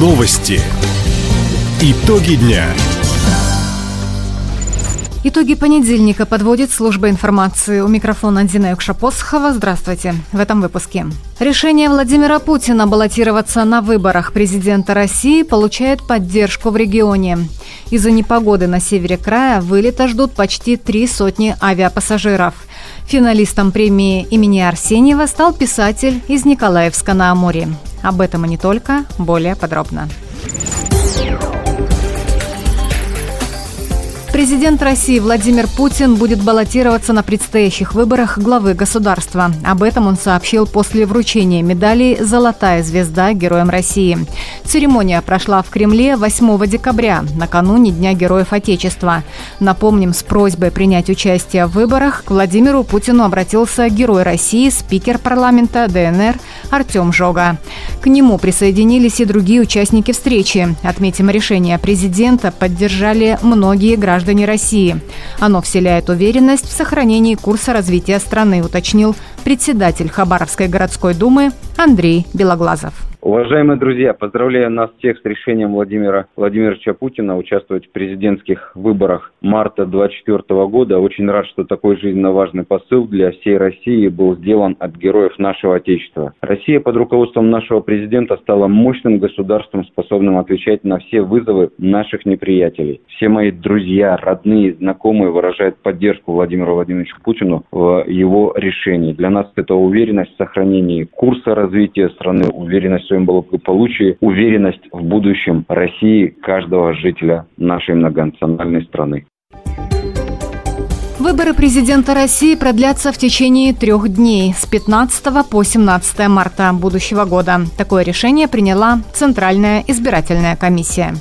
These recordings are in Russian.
Новости. Итоги дня. Итоги понедельника подводит служба информации. У микрофона Дина Юкшапосхова. Здравствуйте. В этом выпуске. Решение Владимира Путина баллотироваться на выборах президента России получает поддержку в регионе. Из-за непогоды на севере края вылета ждут почти три сотни авиапассажиров. Финалистом премии имени Арсеньева стал писатель из Николаевска на Амуре. Об этом и не только, более подробно. Президент России Владимир Путин будет баллотироваться на предстоящих выборах главы государства. Об этом он сообщил после вручения медали «Золотая звезда Героям России». Церемония прошла в Кремле 8 декабря, накануне Дня Героев Отечества. Напомним, с просьбой принять участие в выборах к Владимиру Путину обратился Герой России, спикер парламента ДНР Артем Жога. К нему присоединились и другие участники встречи. Отметим, решение президента поддержали многие граждане граждане России. Оно вселяет уверенность в сохранении курса развития страны, уточнил председатель Хабаровской городской думы Андрей Белоглазов. Уважаемые друзья, поздравляю нас всех с решением Владимира Владимировича Путина участвовать в президентских выборах марта 2024 года. Очень рад, что такой жизненно важный посыл для всей России был сделан от героев нашего Отечества. Россия под руководством нашего президента стала мощным государством, способным отвечать на все вызовы наших неприятелей. Все мои друзья, родные, знакомые выражают поддержку Владимиру Владимировичу Путину в его решении. Для нас это уверенность в сохранении курса развития страны, уверенность своем благополучии, уверенность в будущем России каждого жителя нашей многонациональной страны. Выборы президента России продлятся в течение трех дней с 15 по 17 марта будущего года. Такое решение приняла Центральная избирательная комиссия.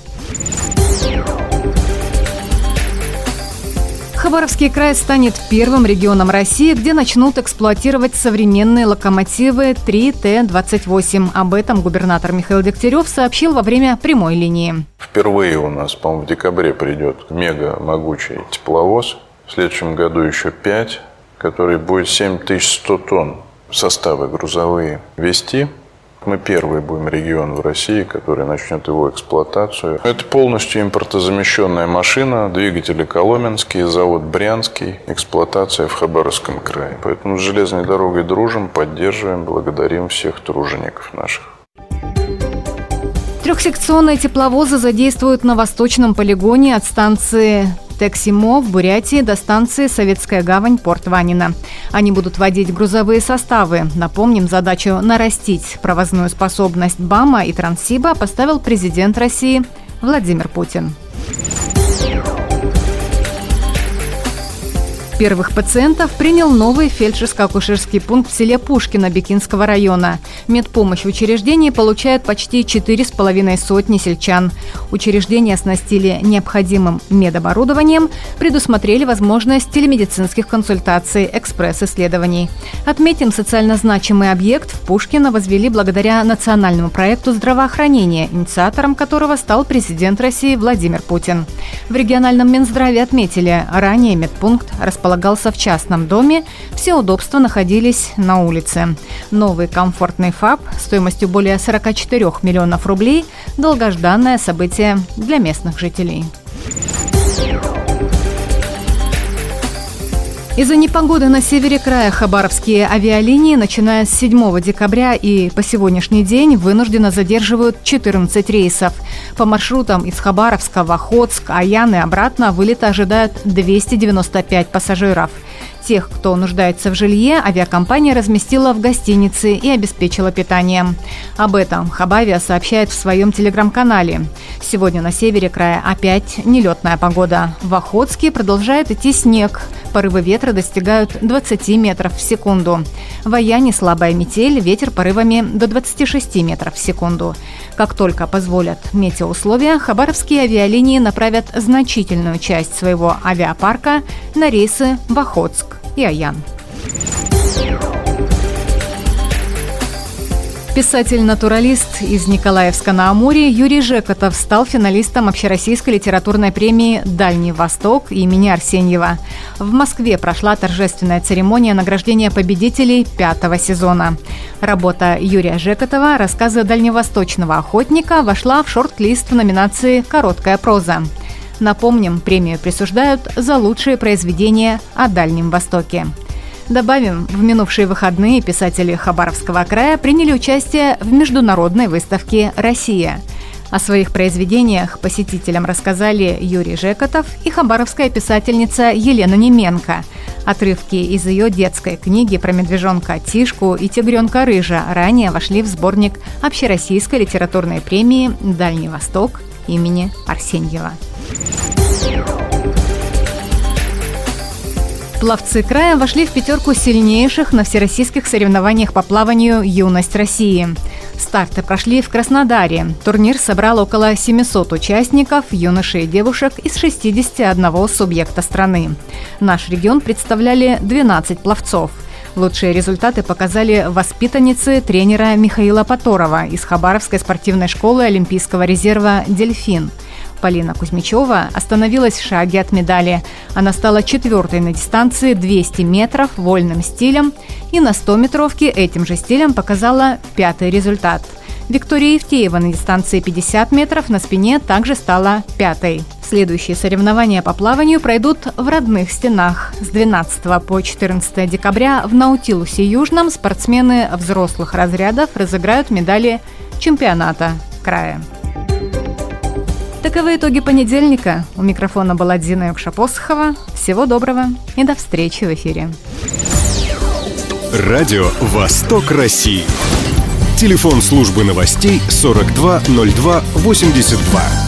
Хабаровский край станет первым регионом России, где начнут эксплуатировать современные локомотивы 3Т-28. Об этом губернатор Михаил Дегтярев сообщил во время прямой линии. Впервые у нас, по-моему, в декабре придет мега могучий тепловоз. В следующем году еще 5, который будет 7100 тонн составы грузовые вести. Мы первый будем регион в России, который начнет его эксплуатацию. Это полностью импортозамещенная машина, двигатели Коломенские, завод Брянский, эксплуатация в Хабаровском крае. Поэтому с железной дорогой дружим, поддерживаем, благодарим всех тружеников наших. Трехсекционные тепловозы задействуют на восточном полигоне от станции Тексимо в Бурятии до станции Советская гавань Порт Ванина. Они будут водить грузовые составы. Напомним, задачу нарастить провозную способность БАМа и Транссиба поставил президент России Владимир Путин. Первых пациентов принял новый фельдшерско-акушерский пункт в селе Пушкино Бекинского района. Медпомощь в учреждении получает почти четыре с половиной сотни сельчан. Учреждение оснастили необходимым медоборудованием, предусмотрели возможность телемедицинских консультаций, экспресс-исследований. Отметим, социально значимый объект в Пушкино возвели благодаря национальному проекту здравоохранения, инициатором которого стал президент России Владимир Путин. В региональном Минздраве отметили, ранее медпункт располагался располагался в частном доме, все удобства находились на улице. Новый комфортный ФАП стоимостью более 44 миллионов рублей – долгожданное событие для местных жителей. Из-за непогоды на севере края хабаровские авиалинии, начиная с 7 декабря и по сегодняшний день, вынужденно задерживают 14 рейсов. По маршрутам из Хабаровска в Охотск, Аян и обратно вылета ожидают 295 пассажиров – Тех, кто нуждается в жилье, авиакомпания разместила в гостинице и обеспечила питанием. Об этом Хабавия сообщает в своем телеграм-канале. Сегодня на севере края опять нелетная погода. В Охотске продолжает идти снег. Порывы ветра достигают 20 метров в секунду. В Аяне слабая метель, ветер порывами до 26 метров в секунду. Как только позволят метеоусловия, хабаровские авиалинии направят значительную часть своего авиапарка на рейсы в Охотск и Аян. Писатель-натуралист из Николаевска на Амуре Юрий Жекотов стал финалистом Общероссийской литературной премии «Дальний Восток» имени Арсеньева. В Москве прошла торжественная церемония награждения победителей пятого сезона. Работа Юрия Жекотова «Рассказы дальневосточного охотника» вошла в шорт-лист в номинации «Короткая проза». Напомним, премию присуждают за лучшие произведения о Дальнем Востоке. Добавим, в минувшие выходные писатели Хабаровского края приняли участие в международной выставке «Россия». О своих произведениях посетителям рассказали Юрий Жекотов и хабаровская писательница Елена Неменко. Отрывки из ее детской книги про медвежонка Тишку и тигренка Рыжа ранее вошли в сборник Общероссийской литературной премии «Дальний Восток» имени Арсеньева. Пловцы края вошли в пятерку сильнейших на всероссийских соревнованиях по плаванию «Юность России». Старты прошли в Краснодаре. Турнир собрал около 700 участников, юношей и девушек из 61 субъекта страны. Наш регион представляли 12 пловцов. Лучшие результаты показали воспитанницы тренера Михаила Поторова из Хабаровской спортивной школы Олимпийского резерва «Дельфин». Полина Кузьмичева остановилась в шаге от медали. Она стала четвертой на дистанции 200 метров вольным стилем и на 100-метровке этим же стилем показала пятый результат. Виктория Евтеева на дистанции 50 метров на спине также стала пятой. Следующие соревнования по плаванию пройдут в родных стенах. С 12 по 14 декабря в Наутилусе Южном спортсмены взрослых разрядов разыграют медали чемпионата края. Таковы итоги понедельника. У микрофона была Дина Юкшапосхова. Всего доброго и до встречи в эфире. Радио «Восток России». Телефон службы новостей 420282.